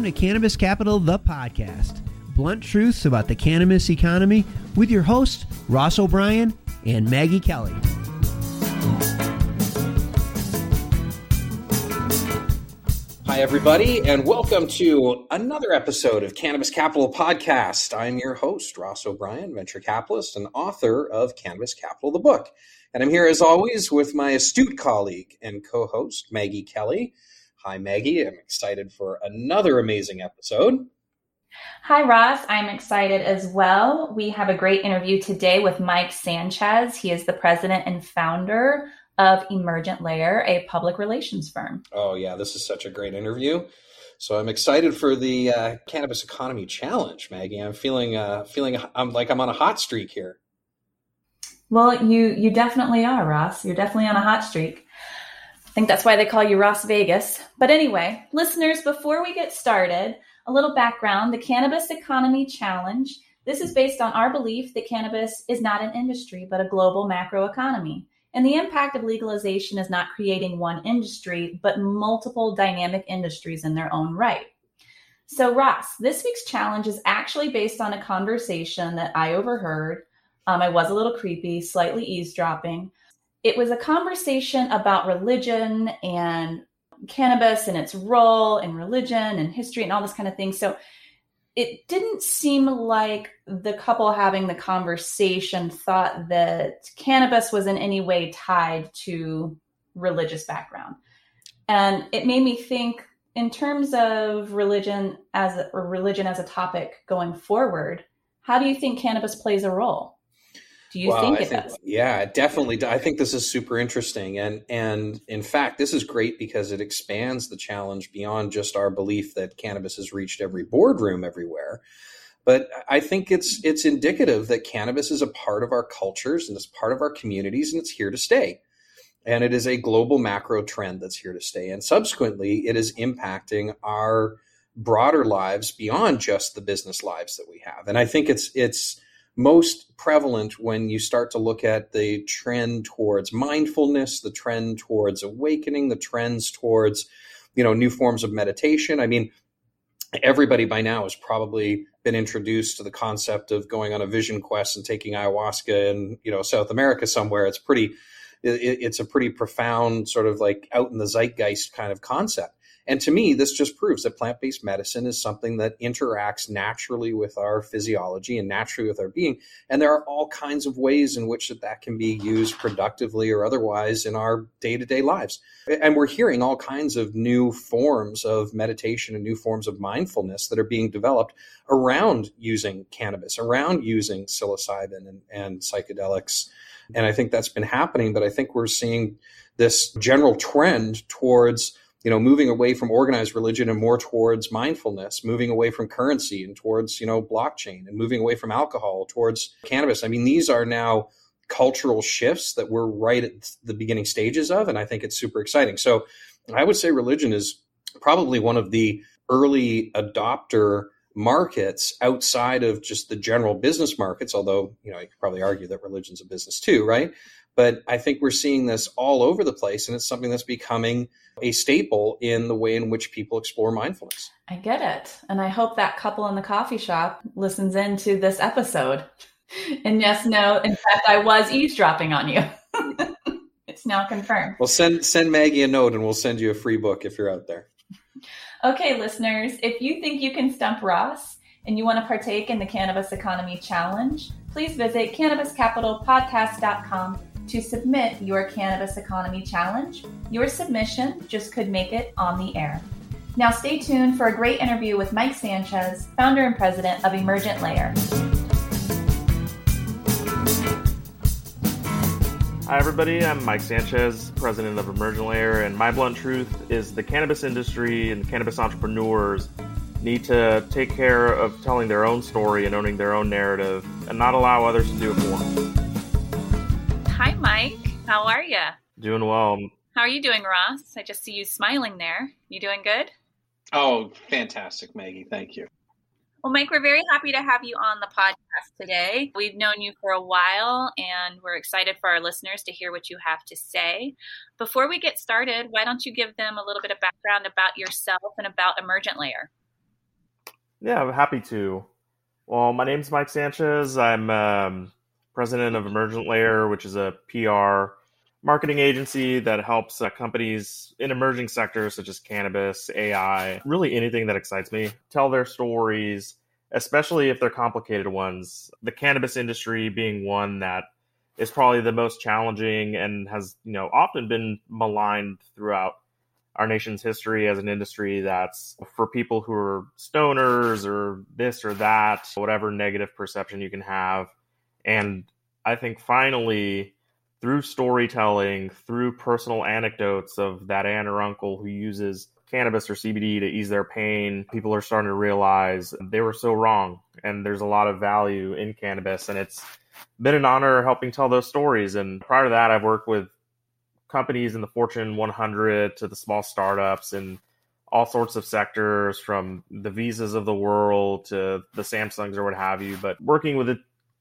Welcome to Cannabis Capital, the podcast. Blunt truths about the cannabis economy with your hosts, Ross O'Brien and Maggie Kelly. Hi, everybody, and welcome to another episode of Cannabis Capital Podcast. I'm your host, Ross O'Brien, venture capitalist and author of Cannabis Capital, the book. And I'm here, as always, with my astute colleague and co host, Maggie Kelly. Hi, Maggie. I'm excited for another amazing episode. Hi, Ross. I'm excited as well. We have a great interview today with Mike Sanchez. He is the president and founder of Emergent Layer, a public relations firm. Oh, yeah, this is such a great interview. So I'm excited for the uh, cannabis economy challenge, Maggie. I'm feeling uh, feeling I'm like I'm on a hot streak here. Well, you you definitely are, Ross. You're definitely on a hot streak. I think that's why they call you Ross Vegas. But anyway, listeners, before we get started, a little background: the Cannabis Economy Challenge. This is based on our belief that cannabis is not an industry, but a global macro economy. And the impact of legalization is not creating one industry, but multiple dynamic industries in their own right. So, Ross, this week's challenge is actually based on a conversation that I overheard. Um, I was a little creepy, slightly eavesdropping. It was a conversation about religion and cannabis and its role in religion and history and all this kind of thing. So, it didn't seem like the couple having the conversation thought that cannabis was in any way tied to religious background. And it made me think in terms of religion as a, religion as a topic going forward, how do you think cannabis plays a role? Do you well, think it think, does? Yeah, definitely. I think this is super interesting, and and in fact, this is great because it expands the challenge beyond just our belief that cannabis has reached every boardroom everywhere. But I think it's it's indicative that cannabis is a part of our cultures and it's part of our communities, and it's here to stay. And it is a global macro trend that's here to stay. And subsequently, it is impacting our broader lives beyond just the business lives that we have. And I think it's it's most prevalent when you start to look at the trend towards mindfulness, the trend towards awakening, the trends towards, you know, new forms of meditation. I mean, everybody by now has probably been introduced to the concept of going on a vision quest and taking ayahuasca in, you know, South America somewhere. It's pretty, it's a pretty profound sort of like out in the zeitgeist kind of concept. And to me, this just proves that plant based medicine is something that interacts naturally with our physiology and naturally with our being. And there are all kinds of ways in which that, that can be used productively or otherwise in our day to day lives. And we're hearing all kinds of new forms of meditation and new forms of mindfulness that are being developed around using cannabis, around using psilocybin and, and psychedelics. And I think that's been happening, but I think we're seeing this general trend towards you know, moving away from organized religion and more towards mindfulness, moving away from currency and towards, you know, blockchain and moving away from alcohol towards cannabis. I mean, these are now cultural shifts that we're right at the beginning stages of. And I think it's super exciting. So I would say religion is probably one of the early adopter markets outside of just the general business markets, although, you know, you could probably argue that religion's a business too, right? But I think we're seeing this all over the place, and it's something that's becoming a staple in the way in which people explore mindfulness. I get it. And I hope that couple in the coffee shop listens into this episode. And yes, no, in fact, I was eavesdropping on you. it's now confirmed. Well, send send Maggie a note and we'll send you a free book if you're out there. Okay, listeners, if you think you can stump Ross and you want to partake in the Cannabis Economy Challenge, please visit cannabiscapitalpodcast.com to submit your Cannabis Economy Challenge. Your submission just could make it on the air. Now, stay tuned for a great interview with Mike Sanchez, founder and president of Emergent Layer. Hi, everybody. I'm Mike Sanchez, president of Emergent Layer, and my blunt truth is the cannabis industry and cannabis entrepreneurs need to take care of telling their own story and owning their own narrative and not allow others to do it for them. Hi, Mike. How are you? Doing well. How are you doing, Ross? I just see you smiling there. You doing good? Oh, fantastic, Maggie. Thank you. Well, Mike, we're very happy to have you on the podcast today. We've known you for a while and we're excited for our listeners to hear what you have to say. Before we get started, why don't you give them a little bit of background about yourself and about Emergent Layer? Yeah, I'm happy to. Well, my name's Mike Sanchez. I'm um, president of Emergent Layer, which is a PR marketing agency that helps uh, companies in emerging sectors such as cannabis, AI, really anything that excites me, tell their stories, especially if they're complicated ones. The cannabis industry being one that is probably the most challenging and has, you know, often been maligned throughout our nation's history as an industry that's for people who are stoners or this or that, whatever negative perception you can have. And I think finally, through storytelling, through personal anecdotes of that aunt or uncle who uses cannabis or CBD to ease their pain, people are starting to realize they were so wrong. And there's a lot of value in cannabis. And it's been an honor helping tell those stories. And prior to that, I've worked with companies in the Fortune 100 to the small startups and all sorts of sectors from the visas of the world to the Samsungs or what have you. But working with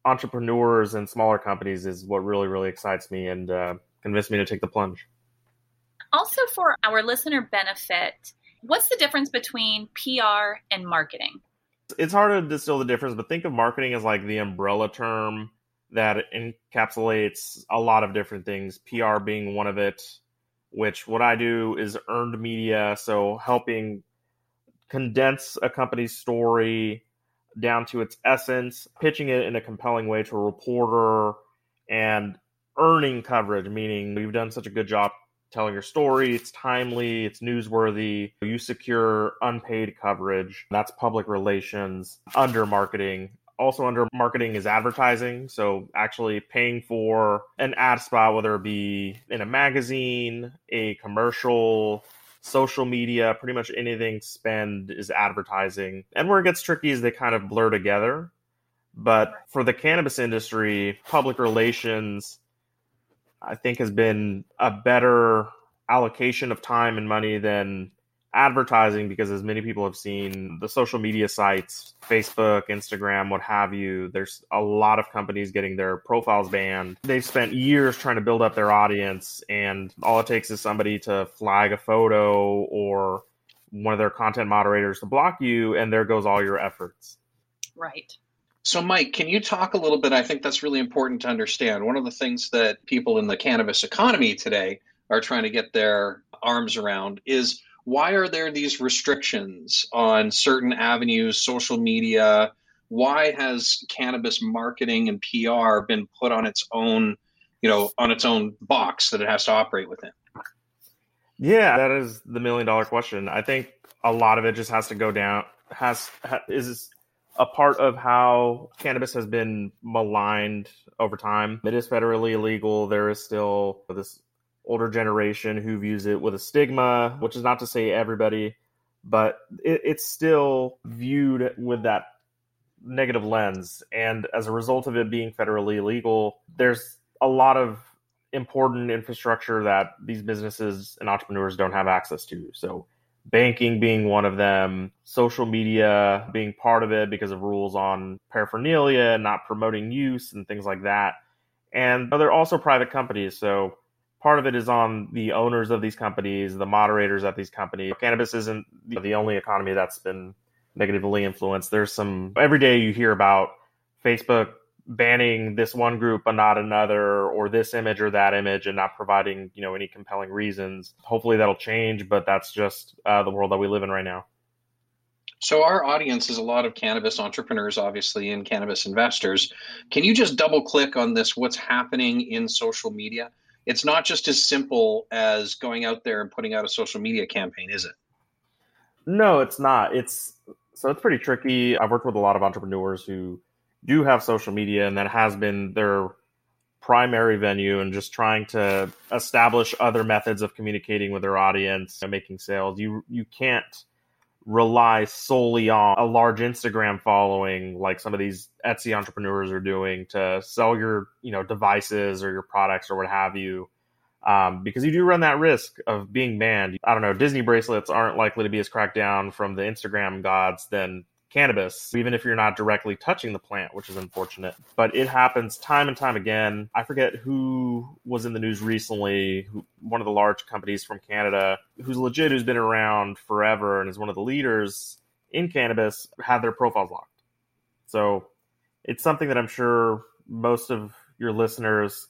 entrepreneurs and smaller companies is what really, really excites me and uh, convinced me to take the plunge. Also, for our listener benefit, what's the difference between PR and marketing? It's hard to distill the difference, but think of marketing as like the umbrella term that encapsulates a lot of different things, PR being one of it, which what I do is earned media. So helping condense a company's story down to its essence, pitching it in a compelling way to a reporter, and earning coverage, meaning you've done such a good job telling your story, it's timely, it's newsworthy, you secure unpaid coverage. That's public relations under marketing also under marketing is advertising. So actually paying for an ad spot, whether it be in a magazine, a commercial, social media, pretty much anything spend is advertising. And where it gets tricky is they kind of blur together. But for the cannabis industry, public relations, I think, has been a better allocation of time and money than advertising because as many people have seen the social media sites facebook instagram what have you there's a lot of companies getting their profiles banned they've spent years trying to build up their audience and all it takes is somebody to flag a photo or one of their content moderators to block you and there goes all your efforts right so, Mike, can you talk a little bit? I think that's really important to understand. One of the things that people in the cannabis economy today are trying to get their arms around is why are there these restrictions on certain avenues, social media? Why has cannabis marketing and PR been put on its own, you know, on its own box that it has to operate within? Yeah, that is the million dollar question. I think a lot of it just has to go down has is a part of how cannabis has been maligned over time. It is federally illegal. There is still this older generation who views it with a stigma, which is not to say everybody, but it, it's still viewed with that negative lens. And as a result of it being federally illegal, there's a lot of important infrastructure that these businesses and entrepreneurs don't have access to. So, banking being one of them, social media being part of it because of rules on paraphernalia, not promoting use, and things like that. And but they're also private companies. So, part of it is on the owners of these companies, the moderators at these companies. Cannabis isn't the only economy that's been negatively influenced. There's some every day you hear about Facebook banning this one group but not another or this image or that image and not providing you know any compelling reasons hopefully that'll change but that's just uh, the world that we live in right now so our audience is a lot of cannabis entrepreneurs obviously and cannabis investors can you just double click on this what's happening in social media it's not just as simple as going out there and putting out a social media campaign, is it? No, it's not. It's so it's pretty tricky. I've worked with a lot of entrepreneurs who do have social media and that has been their primary venue and just trying to establish other methods of communicating with their audience and making sales. You you can't rely solely on a large Instagram following like some of these Etsy entrepreneurs are doing to sell your, you know, devices or your products or what have you. Um, because you do run that risk of being banned. I don't know, Disney bracelets aren't likely to be as cracked down from the Instagram gods than cannabis, even if you're not directly touching the plant, which is unfortunate. But it happens time and time again. I forget who was in the news recently, who, one of the large companies from Canada, who's legit, who's been around forever and is one of the leaders, in cannabis had their profiles locked. So it's something that I'm sure most of your listeners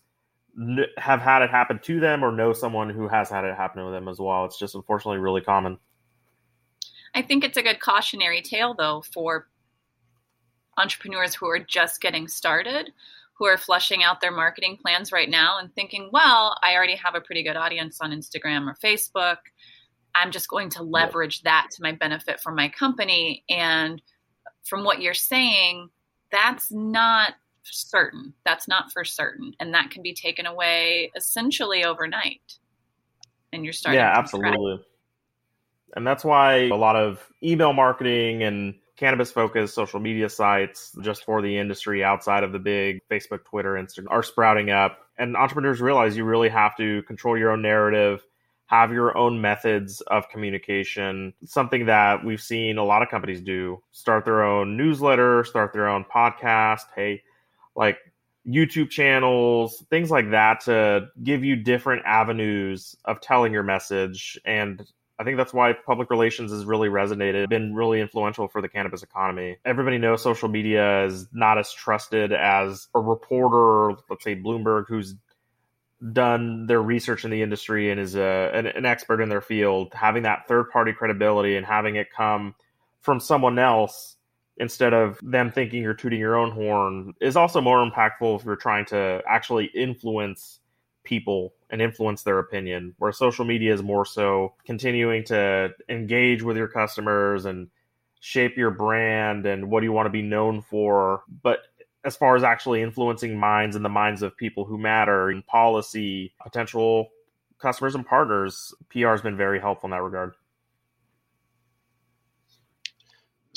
have had it happen to them or know someone who has had it happen to them as well. It's just unfortunately really common. I think it's a good cautionary tale, though, for entrepreneurs who are just getting started, who are flushing out their marketing plans right now and thinking, well, I already have a pretty good audience on Instagram or Facebook. I'm just going to leverage that to my benefit for my company. And from what you're saying, that's not certain. That's not for certain. And that can be taken away essentially overnight. And you're starting. Yeah, absolutely. And that's why a lot of email marketing and cannabis focused social media sites just for the industry outside of the big Facebook, Twitter, Instagram are sprouting up. And entrepreneurs realize you really have to control your own narrative, have your own methods of communication. Something that we've seen a lot of companies do start their own newsletter, start their own podcast. Hey, like YouTube channels, things like that to give you different avenues of telling your message. And I think that's why public relations has really resonated, been really influential for the cannabis economy. Everybody knows social media is not as trusted as a reporter, let's say Bloomberg, who's done their research in the industry and is a, an, an expert in their field. Having that third party credibility and having it come from someone else instead of them thinking you're tooting your own horn is also more impactful if you're trying to actually influence people and influence their opinion where social media is more so continuing to engage with your customers and shape your brand and what do you want to be known for. But as far as actually influencing minds and the minds of people who matter in policy potential customers and partners pr has been very helpful in that regard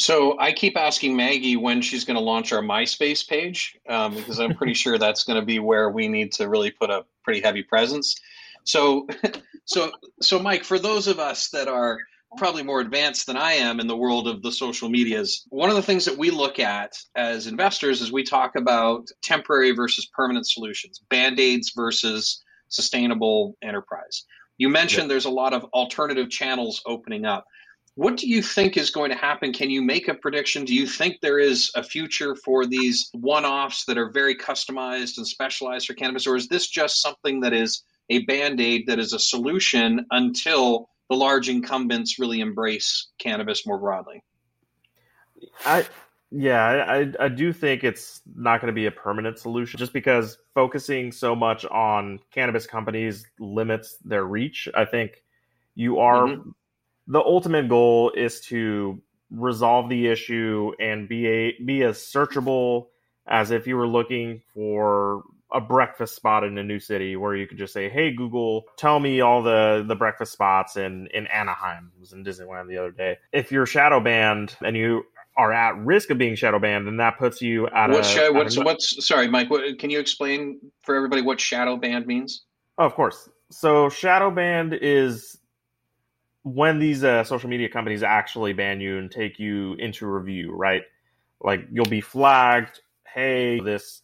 So I keep asking Maggie when she's going to launch our MySpace page um, because I'm pretty sure that's going to be where we need to really put a pretty heavy presence. So, so, so, Mike, for those of us that are probably more advanced than I am in the world of the social medias, one of the things that we look at as investors is we talk about temporary versus permanent solutions, band aids versus sustainable enterprise. You mentioned there's a lot of alternative channels opening up. What do you think is going to happen? Can you make a prediction? Do you think there is a future for these one offs that are very customized and specialized for cannabis? Or is this just something that is a band aid that is a solution until the large incumbents really embrace cannabis more broadly? I yeah, I, I do think it's not going to be a permanent solution just because focusing so much on cannabis companies limits their reach. I think you are mm-hmm the ultimate goal is to resolve the issue and be a be as searchable as if you were looking for a breakfast spot in a new city where you could just say, "Hey Google, tell me all the the breakfast spots in in Anaheim." I was in Disneyland the other day. If you're shadow banned and you are at risk of being shadow banned, then that puts you at what's a, shadow, what's, a, what's sorry, Mike. What, can you explain for everybody what shadow banned means? Oh, of course. So shadow banned is when these uh, social media companies actually ban you and take you into review, right? Like you'll be flagged, hey, this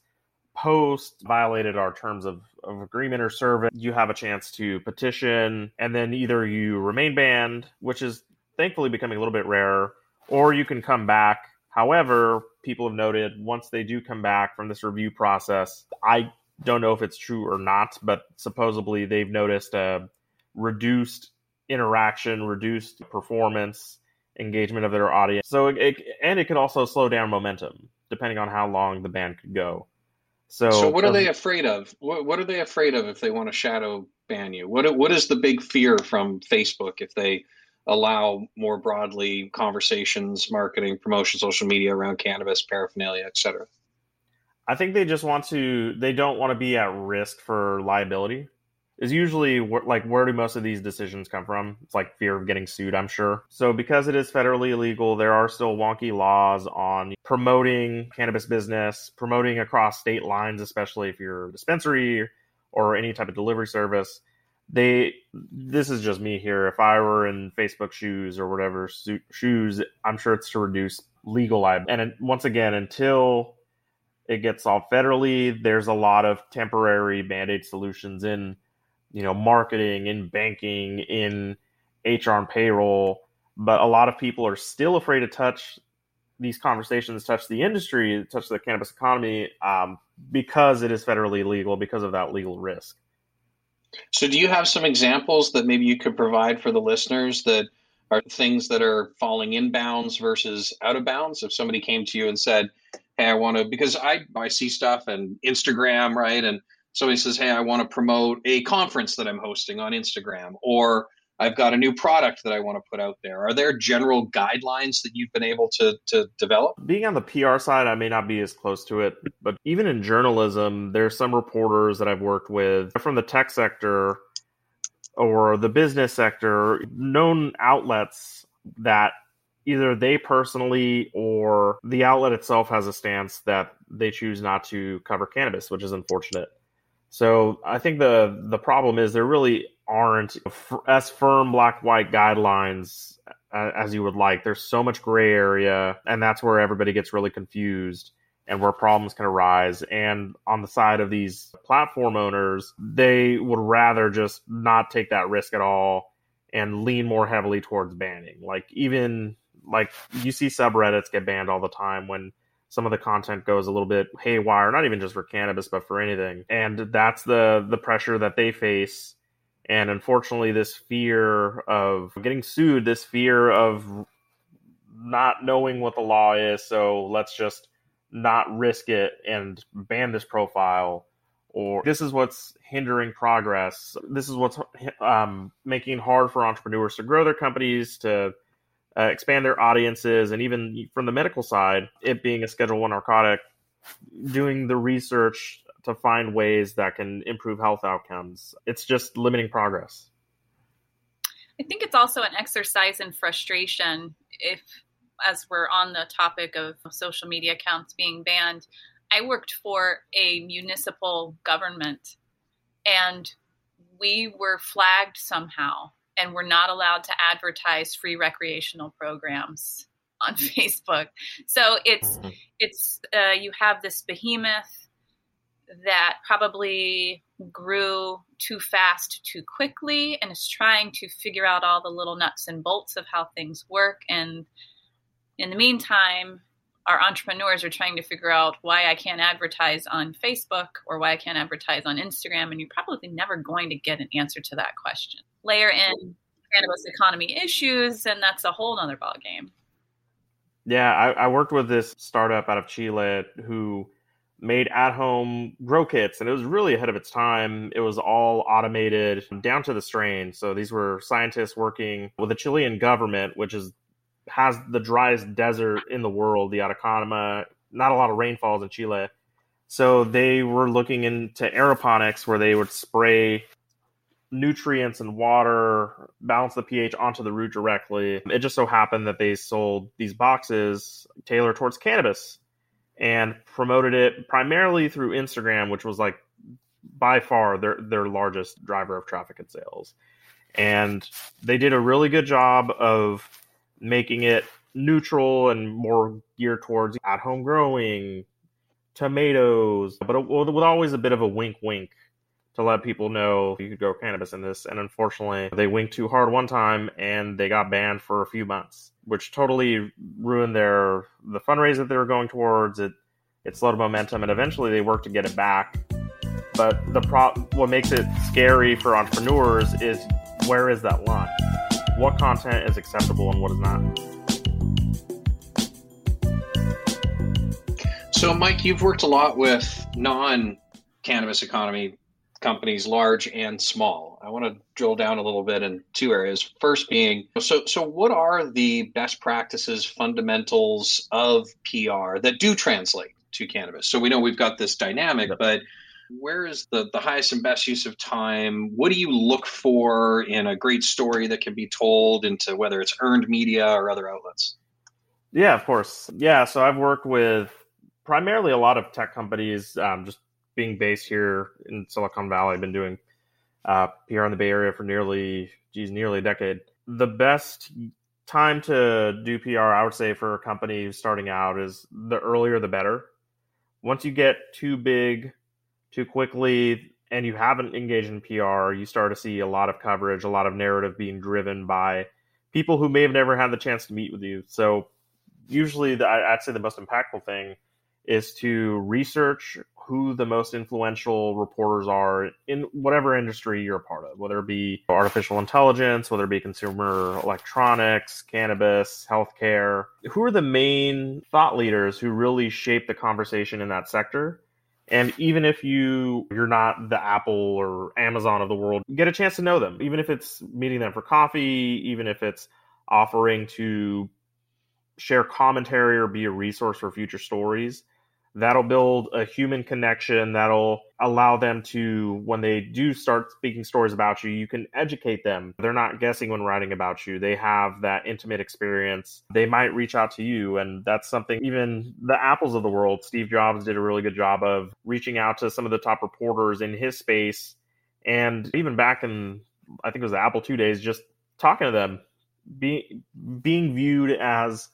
post violated our terms of, of agreement or service. You have a chance to petition, and then either you remain banned, which is thankfully becoming a little bit rarer, or you can come back. However, people have noted once they do come back from this review process, I don't know if it's true or not, but supposedly they've noticed a reduced interaction, reduced performance, engagement of their audience. So it, and it could also slow down momentum depending on how long the band could go. So, so what are they afraid of? What, what are they afraid of if they want to shadow ban you? What what is the big fear from Facebook if they allow more broadly conversations, marketing, promotion, social media around cannabis, paraphernalia, etc.? I think they just want to. They don't want to be at risk for liability is usually wh- like where do most of these decisions come from? It's like fear of getting sued, I'm sure. So because it is federally illegal, there are still wonky laws on promoting cannabis business, promoting across state lines, especially if you're a dispensary or any type of delivery service. They this is just me here. If I were in Facebook shoes or whatever shoes, I'm sure it's to reduce legal liability. And once again, until it gets solved federally, there's a lot of temporary band-aid solutions in you know, marketing, in banking, in HR and payroll. but a lot of people are still afraid to touch these conversations, touch the industry, touch the cannabis economy um, because it is federally legal because of that legal risk. So, do you have some examples that maybe you could provide for the listeners that are things that are falling in bounds versus out of bounds? If somebody came to you and said, "Hey, I want to," because I I see stuff and Instagram, right, and somebody says, "Hey, I want to promote a conference that I'm hosting on Instagram," or I've got a new product that I want to put out there. Are there general guidelines that you've been able to to develop? Being on the PR side, I may not be as close to it, but even in journalism, there's some reporters that I've worked with from the tech sector or the business sector, known outlets that either they personally or the outlet itself has a stance that they choose not to cover cannabis, which is unfortunate. So I think the the problem is there really aren't as firm black white guidelines uh, as you would like. There's so much gray area, and that's where everybody gets really confused and where problems can arise. And on the side of these platform owners, they would rather just not take that risk at all and lean more heavily towards banning. Like even like you see subreddits get banned all the time when some of the content goes a little bit haywire, not even just for cannabis, but for anything. And that's the the pressure that they face. And unfortunately, this fear of getting sued, this fear of not knowing what the law is, so let's just not risk it and ban this profile. Or this is what's hindering progress. This is what's um, making hard for entrepreneurs to grow their companies, to uh, expand their audiences, and even from the medical side, it being a Schedule One narcotic, doing the research to find ways that can improve health outcomes. It's just limiting progress. I think it's also an exercise in frustration. If, as we're on the topic of social media accounts being banned, I worked for a municipal government and we were flagged somehow and we're not allowed to advertise free recreational programs on Facebook. So it's mm-hmm. it's uh, you have this behemoth that probably grew too fast too quickly and is trying to figure out all the little nuts and bolts of how things work and in the meantime our entrepreneurs are trying to figure out why I can't advertise on Facebook or why I can't advertise on Instagram and you're probably never going to get an answer to that question. Layer in cannabis economy issues, and that's a whole other ballgame. Yeah, I, I worked with this startup out of Chile who made at-home grow kits and it was really ahead of its time. It was all automated down to the strain. So these were scientists working with the chilean government which is has the driest desert in the world the atacama not a lot of rainfalls in chile so they were looking into aeroponics where they would spray nutrients and water, balance the pH onto the root directly. It just so happened that they sold these boxes tailored towards cannabis and promoted it primarily through Instagram, which was like by far their their largest driver of traffic and sales. And they did a really good job of making it neutral and more geared towards at home growing, tomatoes, but with always a bit of a wink wink to let people know you could grow cannabis in this. And unfortunately, they winked too hard one time and they got banned for a few months, which totally ruined their the fundraiser that they were going towards. It it slowed momentum, and eventually they worked to get it back. But the prop, what makes it scary for entrepreneurs is where is that line? What content is acceptable and what is not? So, Mike, you've worked a lot with non cannabis economy companies large and small. I want to drill down a little bit in two areas. First being so so what are the best practices fundamentals of PR that do translate to cannabis? So we know we've got this dynamic, but where is the, the highest and best use of time? What do you look for in a great story that can be told into whether it's earned media or other outlets? Yeah, of course. Yeah, so I've worked with primarily a lot of tech companies, um, just being based here in Silicon Valley, I've been doing uh, PR in the Bay Area for nearly, geez, nearly a decade. The best time to do PR, I would say, for a company starting out is the earlier the better. Once you get too big too quickly and you haven't engaged in PR, you start to see a lot of coverage, a lot of narrative being driven by people who may have never had the chance to meet with you. So usually, the, I'd say the most impactful thing is to research who the most influential reporters are in whatever industry you're a part of, whether it be artificial intelligence, whether it be consumer electronics, cannabis, healthcare. Who are the main thought leaders who really shape the conversation in that sector? And even if you you're not the Apple or Amazon of the world, get a chance to know them. Even if it's meeting them for coffee, even if it's offering to share commentary or be a resource for future stories that'll build a human connection that'll allow them to when they do start speaking stories about you you can educate them. They're not guessing when writing about you. They have that intimate experience. They might reach out to you and that's something even the apples of the world steve jobs did a really good job of reaching out to some of the top reporters in his space. And even back in i think it was the apple 2 days just talking to them being being viewed as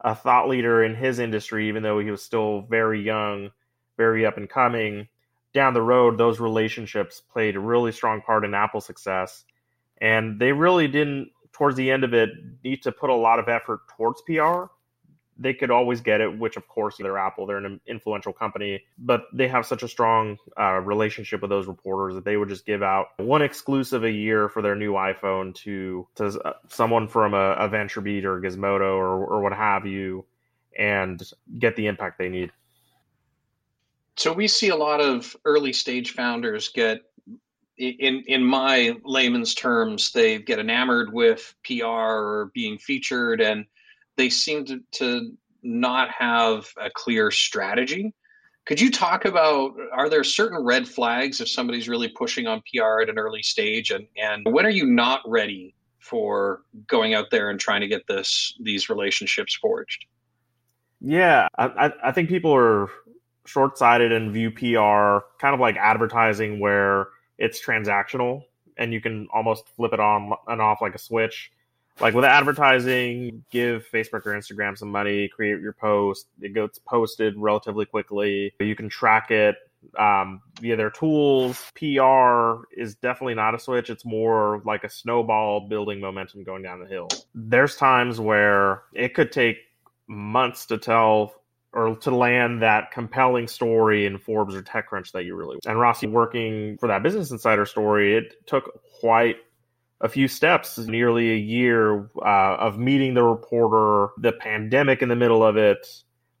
a thought leader in his industry, even though he was still very young, very up and coming. Down the road, those relationships played a really strong part in Apple's success. And they really didn't, towards the end of it, need to put a lot of effort towards PR they could always get it, which of course they're Apple, they're an influential company, but they have such a strong uh, relationship with those reporters that they would just give out one exclusive a year for their new iPhone to to uh, someone from a, a VentureBeat or Gizmodo or, or what have you, and get the impact they need. So we see a lot of early stage founders get in in my layman's terms, they get enamored with PR or being featured and they seem to, to not have a clear strategy. Could you talk about are there certain red flags if somebody's really pushing on PR at an early stage and, and when are you not ready for going out there and trying to get this these relationships forged? Yeah, I, I think people are short sighted and view PR kind of like advertising where it's transactional and you can almost flip it on and off like a switch like with advertising, give Facebook or Instagram some money, create your post. It gets posted relatively quickly. You can track it um, via their tools. PR is definitely not a switch. It's more like a snowball building momentum going down the hill. There's times where it could take months to tell or to land that compelling story in Forbes or TechCrunch that you really and Rossi working for that Business Insider story, it took quite a few steps, nearly a year uh, of meeting the reporter, the pandemic in the middle of it.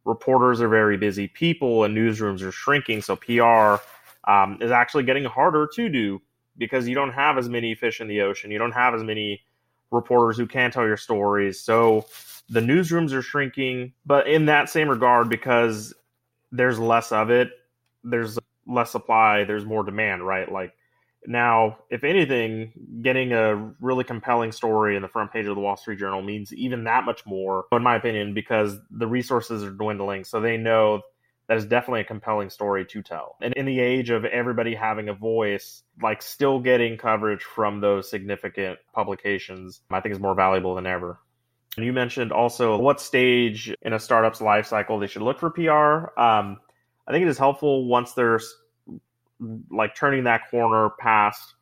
Reporters are very busy people, and newsrooms are shrinking. So PR um, is actually getting harder to do because you don't have as many fish in the ocean. You don't have as many reporters who can tell your stories. So the newsrooms are shrinking. But in that same regard, because there's less of it, there's less supply, there's more demand, right? Like now, if anything, getting a really compelling story in the front page of the Wall Street Journal means even that much more, in my opinion, because the resources are dwindling. So they know that is definitely a compelling story to tell. And in the age of everybody having a voice, like still getting coverage from those significant publications, I think is more valuable than ever. And you mentioned also what stage in a startup's life cycle they should look for PR. Um, I think it is helpful once there's like turning that corner past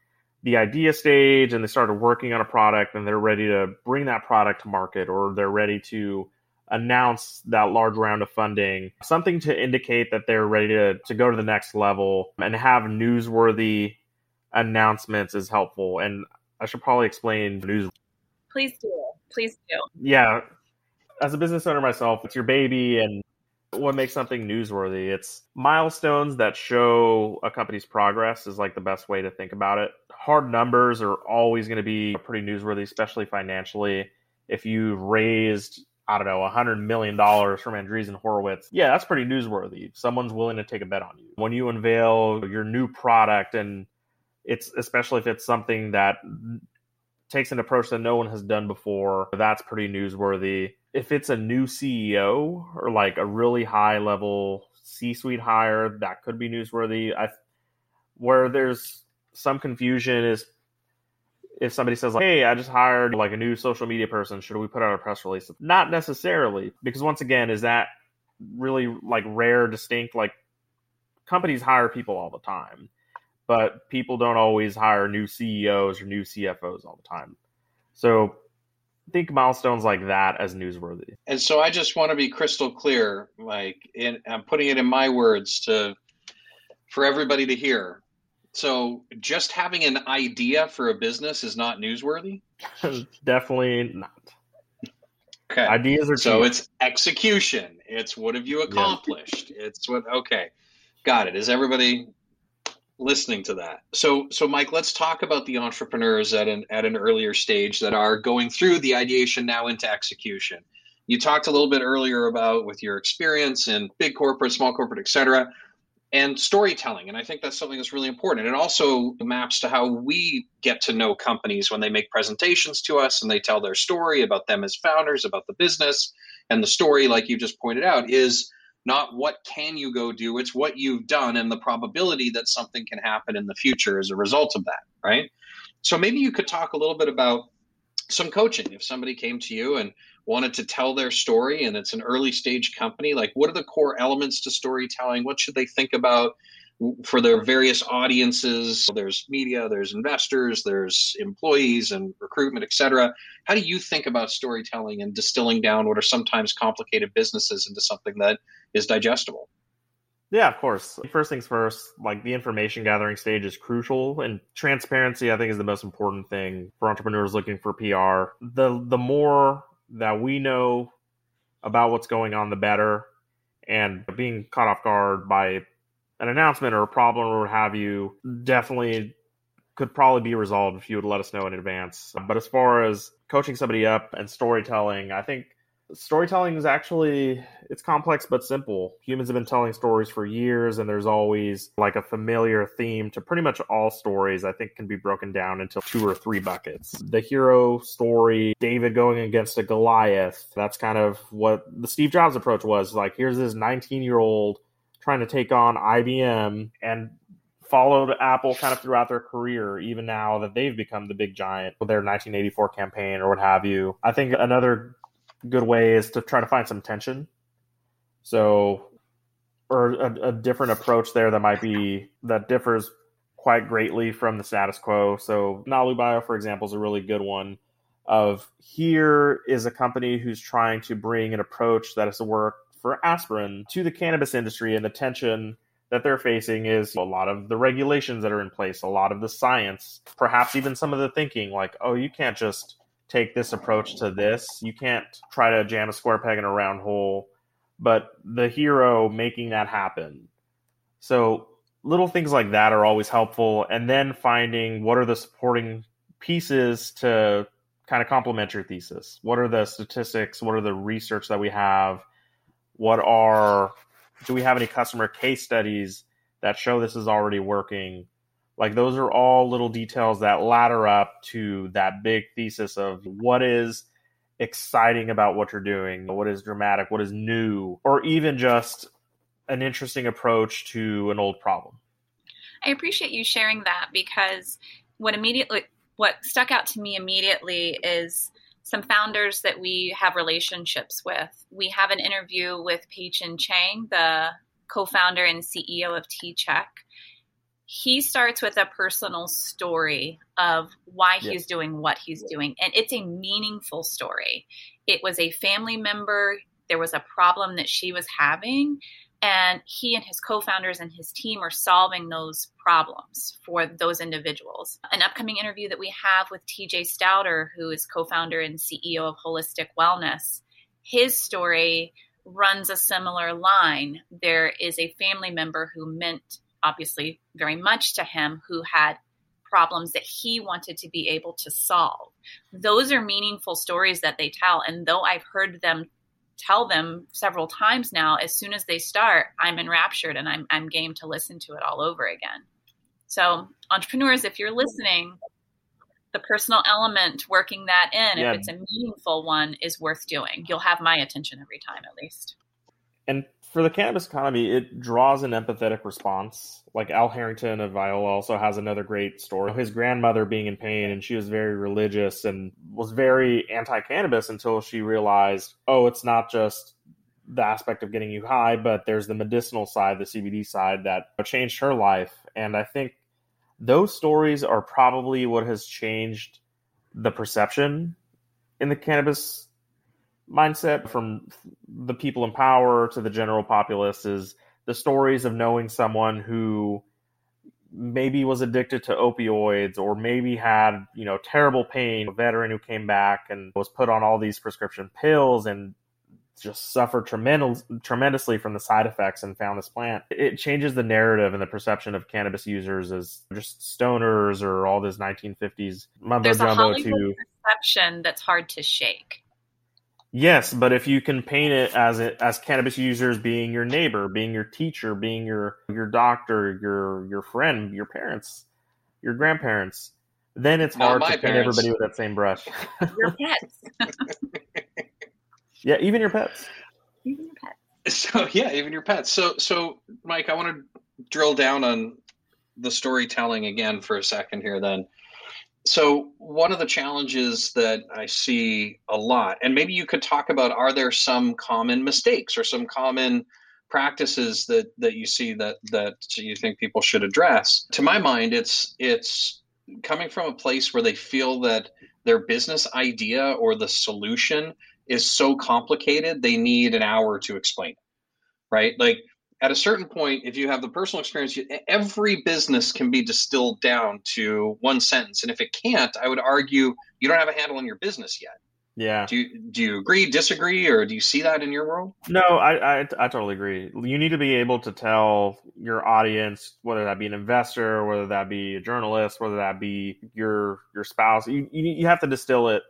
the idea stage and they started working on a product and they're ready to bring that product to market or they're ready to announce that large round of funding, something to indicate that they're ready to, to go to the next level and have newsworthy announcements is helpful. And I should probably explain news. Please do. Please do. Yeah. As a business owner myself, it's your baby and what makes something newsworthy. It's milestones that show a company's progress is like the best way to think about it. Hard numbers are always going to be pretty newsworthy, especially financially. If you've raised, I don't know, a hundred million dollars from Andreessen Horowitz, yeah, that's pretty newsworthy. Someone's willing to take a bet on you. When you unveil your new product and it's especially if it's something that takes an approach that no one has done before, that's pretty newsworthy if it's a new CEO or like a really high level C suite hire, that could be newsworthy. I where there's some confusion is if somebody says like, "Hey, I just hired like a new social media person. Should we put out a press release?" Not necessarily, because once again, is that really like rare, distinct? Like companies hire people all the time, but people don't always hire new CEOs or new CFOs all the time. So think milestones like that as newsworthy. And so I just want to be crystal clear, like in, I'm putting it in my words to for everybody to hear. So just having an idea for a business is not newsworthy? Definitely not. Okay. Ideas are so cheap. it's execution. It's what have you accomplished? Yeah. It's what okay. Got it. Is everybody listening to that? So so Mike, let's talk about the entrepreneurs at an at an earlier stage that are going through the ideation now into execution. You talked a little bit earlier about with your experience in big corporate, small corporate, et cetera and storytelling. And I think that's something that's really important. It also maps to how we get to know companies when they make presentations to us and they tell their story about them as founders, about the business. And the story, like you just pointed out, is not what can you go do, it's what you've done and the probability that something can happen in the future as a result of that, right? So maybe you could talk a little bit about some coaching. If somebody came to you and wanted to tell their story and it's an early stage company like what are the core elements to storytelling what should they think about for their various audiences there's media there's investors there's employees and recruitment etc how do you think about storytelling and distilling down what are sometimes complicated businesses into something that is digestible yeah, of course. First things first, like the information gathering stage is crucial and transparency I think is the most important thing for entrepreneurs looking for PR. The the more that we know about what's going on, the better. And being caught off guard by an announcement or a problem or what have you definitely could probably be resolved if you would let us know in advance. But as far as coaching somebody up and storytelling, I think storytelling is actually it's complex but simple humans have been telling stories for years and there's always like a familiar theme to pretty much all stories i think can be broken down into two or three buckets the hero story david going against a goliath that's kind of what the steve jobs approach was like here's this 19 year old trying to take on ibm and followed apple kind of throughout their career even now that they've become the big giant with their 1984 campaign or what have you i think another good way is to try to find some tension. So, or a, a different approach there that might be that differs quite greatly from the status quo. So, Nalu Bio, for example, is a really good one. Of here is a company who's trying to bring an approach that has worked for aspirin to the cannabis industry, and the tension that they're facing is a lot of the regulations that are in place, a lot of the science, perhaps even some of the thinking, like, oh, you can't just take this approach to this. You can't try to jam a square peg in a round hole, but the hero making that happen. So little things like that are always helpful. And then finding what are the supporting pieces to kind of complement your thesis. What are the statistics? What are the research that we have? What are do we have any customer case studies that show this is already working? Like those are all little details that ladder up to that big thesis of what is exciting about what you're doing, what is dramatic, what is new, or even just an interesting approach to an old problem. I appreciate you sharing that because what immediately what stuck out to me immediately is some founders that we have relationships with. We have an interview with Pei-Chin Chang, the co-founder and CEO of tCheck he starts with a personal story of why yeah. he's doing what he's doing and it's a meaningful story it was a family member there was a problem that she was having and he and his co-founders and his team are solving those problems for those individuals an upcoming interview that we have with tj stouter who is co-founder and ceo of holistic wellness his story runs a similar line there is a family member who meant obviously very much to him who had problems that he wanted to be able to solve. Those are meaningful stories that they tell. And though I've heard them tell them several times now, as soon as they start, I'm enraptured and I'm, I'm game to listen to it all over again. So, entrepreneurs, if you're listening, the personal element, working that in, yeah. if it's a meaningful one, is worth doing. You'll have my attention every time, at least. And for the cannabis economy, it draws an empathetic response. Like Al Harrington of Viola also has another great story. His grandmother being in pain, and she was very religious and was very anti cannabis until she realized, oh, it's not just the aspect of getting you high, but there's the medicinal side, the CBD side that changed her life. And I think those stories are probably what has changed the perception in the cannabis mindset from the people in power to the general populace is the stories of knowing someone who maybe was addicted to opioids or maybe had you know terrible pain a veteran who came back and was put on all these prescription pills and just suffered tremendous, tremendously from the side effects and found this plant. It changes the narrative and the perception of cannabis users as just stoners or all this 1950s mumbo There's a jumbo Hollywood to perception that's hard to shake. Yes, but if you can paint it as it as cannabis users being your neighbor, being your teacher, being your your doctor, your your friend, your parents, your grandparents, then it's Not hard my to paint everybody with that same brush. Your pets. yeah, even your pets. Even your pets. So yeah, even your pets. So so Mike, I want to drill down on the storytelling again for a second here then. So one of the challenges that I see a lot, and maybe you could talk about are there some common mistakes or some common practices that that you see that that you think people should address? To my mind, it's it's coming from a place where they feel that their business idea or the solution is so complicated they need an hour to explain it right like at a certain point if you have the personal experience you, every business can be distilled down to one sentence and if it can't i would argue you don't have a handle on your business yet Yeah. do you do you agree disagree or do you see that in your world No, I, I I totally agree. You need to be able to tell your audience, whether that be an investor, whether that be a journalist, whether that be your your spouse. You you, you have to distill it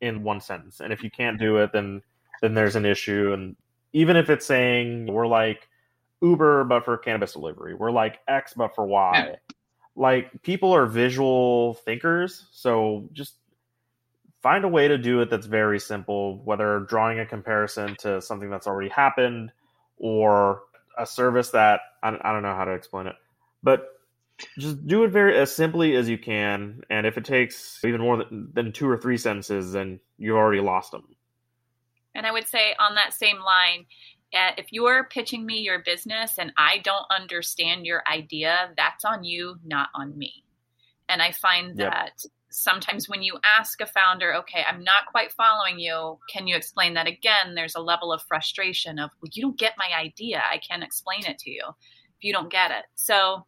in one sentence, and if you can't do it, then then there's an issue. And even if it's saying we're like Uber but for cannabis delivery, we're like X but for Y. Yeah. Like people are visual thinkers, so just find a way to do it that's very simple, whether drawing a comparison to something that's already happened or a service that I, I don't know how to explain it, but just do it very as simply as you can. And if it takes even more than, than two or three sentences, then you've already lost them. And I would say on that same line, uh, if you're pitching me your business and I don't understand your idea, that's on you, not on me. And I find Yep. that sometimes when you ask a founder, okay, I'm not quite following you, can you explain that again? There's a level of frustration of, well, you don't get my idea. I can't explain it to you if you don't get it. So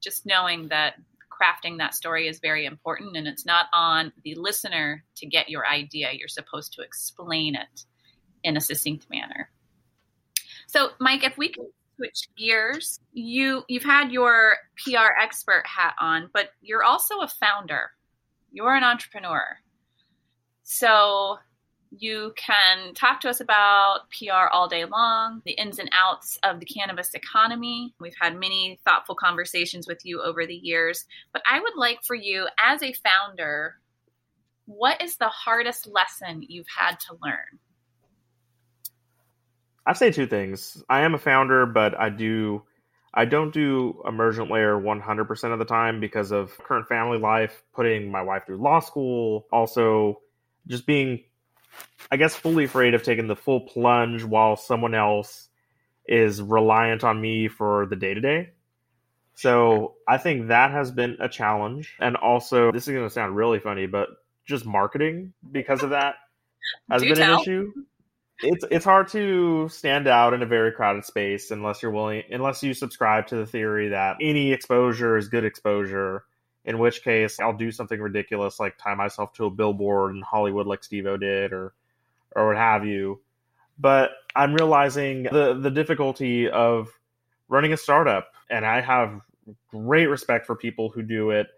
just knowing that crafting that story is very important and it's not on the listener to get your idea. You're supposed to explain it in a succinct manner. So, Mike, if we could switch gears, you you've had your PR expert hat on, but you're also a founder. You're an entrepreneur. So, you can talk to us about PR all day long, the ins and outs of the cannabis economy. We've had many thoughtful conversations with you over the years, but I would like for you as a founder, what is the hardest lesson you've had to learn? I say two things. I am a founder, but I do I don't do emergent layer 100% of the time because of current family life, putting my wife through law school, also just being I guess fully afraid of taking the full plunge while someone else is reliant on me for the day-to-day. So, I think that has been a challenge and also this is going to sound really funny, but just marketing because of that has Do been tell. an issue it's it's hard to stand out in a very crowded space unless you're willing unless you subscribe to the theory that any exposure is good exposure in which case i'll do something ridiculous like tie myself to a billboard in hollywood like steve o did or or what have you. But i'm realizing the the difficulty of running a startup and i have great respect for people who do it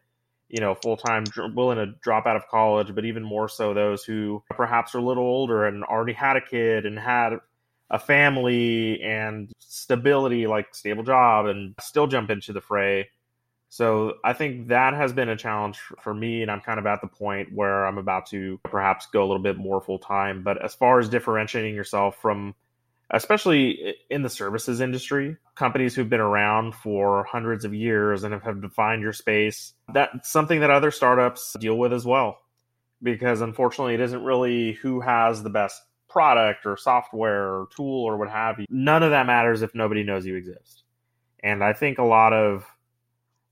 you know, full time, willing to drop out of college, but even more so those who perhaps are a little older and already had a kid and had a family and stability, like stable job, and still jump into the fray. So I think that has been a challenge for me, and I'm kind of at the point where I'm about to perhaps go a little bit more full time. But as far as differentiating yourself from especially in the services industry, companies who've been around for hundreds of years and have defined your space. That's something that other startups deal with as well. Because unfortunately, it isn't really who has the best product or software or tool or what have you. None of that matters if nobody knows you exist. And I think a lot of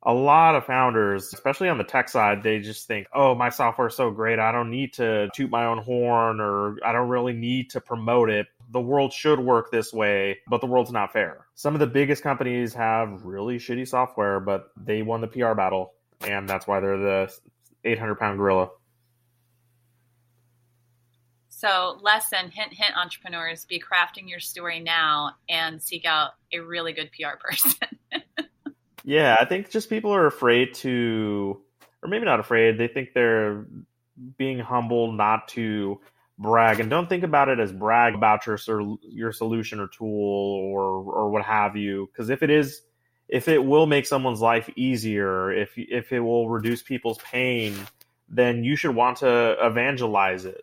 a lot of founders, especially on the tech side, they just think, oh, my software is so great. I don't need to toot my own horn or I don't really need to promote it. The world should work this way, but the world's not fair. Some of the biggest companies have really shitty software, but they won the PR battle. And that's why they're the 800 pound gorilla. So, lesson hint, hint, entrepreneurs be crafting your story now and seek out a really good PR person. yeah, I think just people are afraid to, or maybe not afraid, they think they're being humble not to brag and don't think about it as brag about your your solution or tool or or what have you because if it is if it will make someone's life easier if if it will reduce people's pain then you should want to evangelize it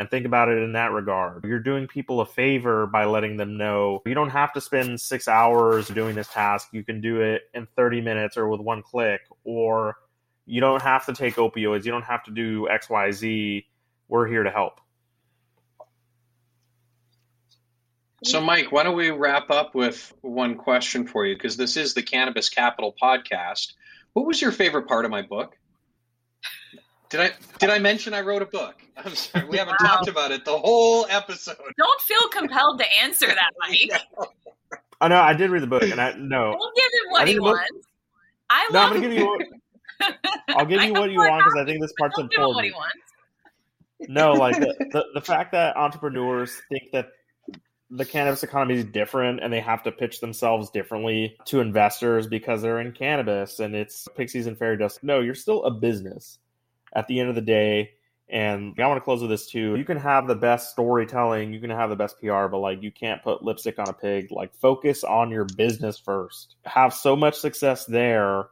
and think about it in that regard. You're doing people a favor by letting them know you don't have to spend six hours doing this task. You can do it in 30 minutes or with one click, or you don't have to take opioids. You don't have to do XYZ. We're here to help. So, Mike, why don't we wrap up with one question for you? Because this is the Cannabis Capital podcast. What was your favorite part of my book? Did I did I mention I wrote a book? I'm sorry, we haven't wow. talked about it the whole episode. Don't feel compelled to answer that, Mike. I know I did read the book, and I no. Don't give him what he wants. I no, I'm gonna give you. What, I'll give you what you want because I think this part's important. What he wants. no, like the, the the fact that entrepreneurs think that the cannabis economy is different and they have to pitch themselves differently to investors because they're in cannabis and it's pixies and fairy dust. No, you're still a business at the end of the day. And I want to close with this too. You can have the best storytelling, you can have the best PR, but like you can't put lipstick on a pig. Like focus on your business first. Have so much success there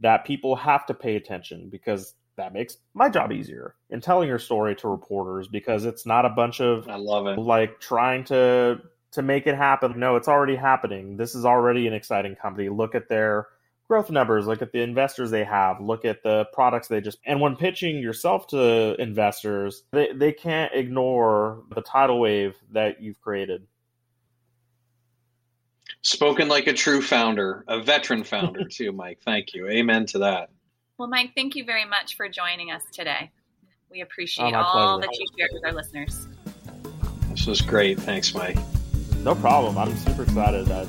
that people have to pay attention because that makes my job easier in telling your story to reporters because it's not a bunch of I love it. like trying to to make it happen. No, it's already happening. This is already an exciting company. Look at their growth numbers, look at the investors they have, look at the products they just and when pitching yourself to investors, they, they can't ignore the tidal wave that you've created. Spoken like a true founder, a veteran founder too, Mike. Thank you. Amen to that. Well, Mike, thank you very much for joining us today. We appreciate oh, all pleasure. that you shared with our listeners. This was great. Thanks, Mike. No problem. I'm super excited. that.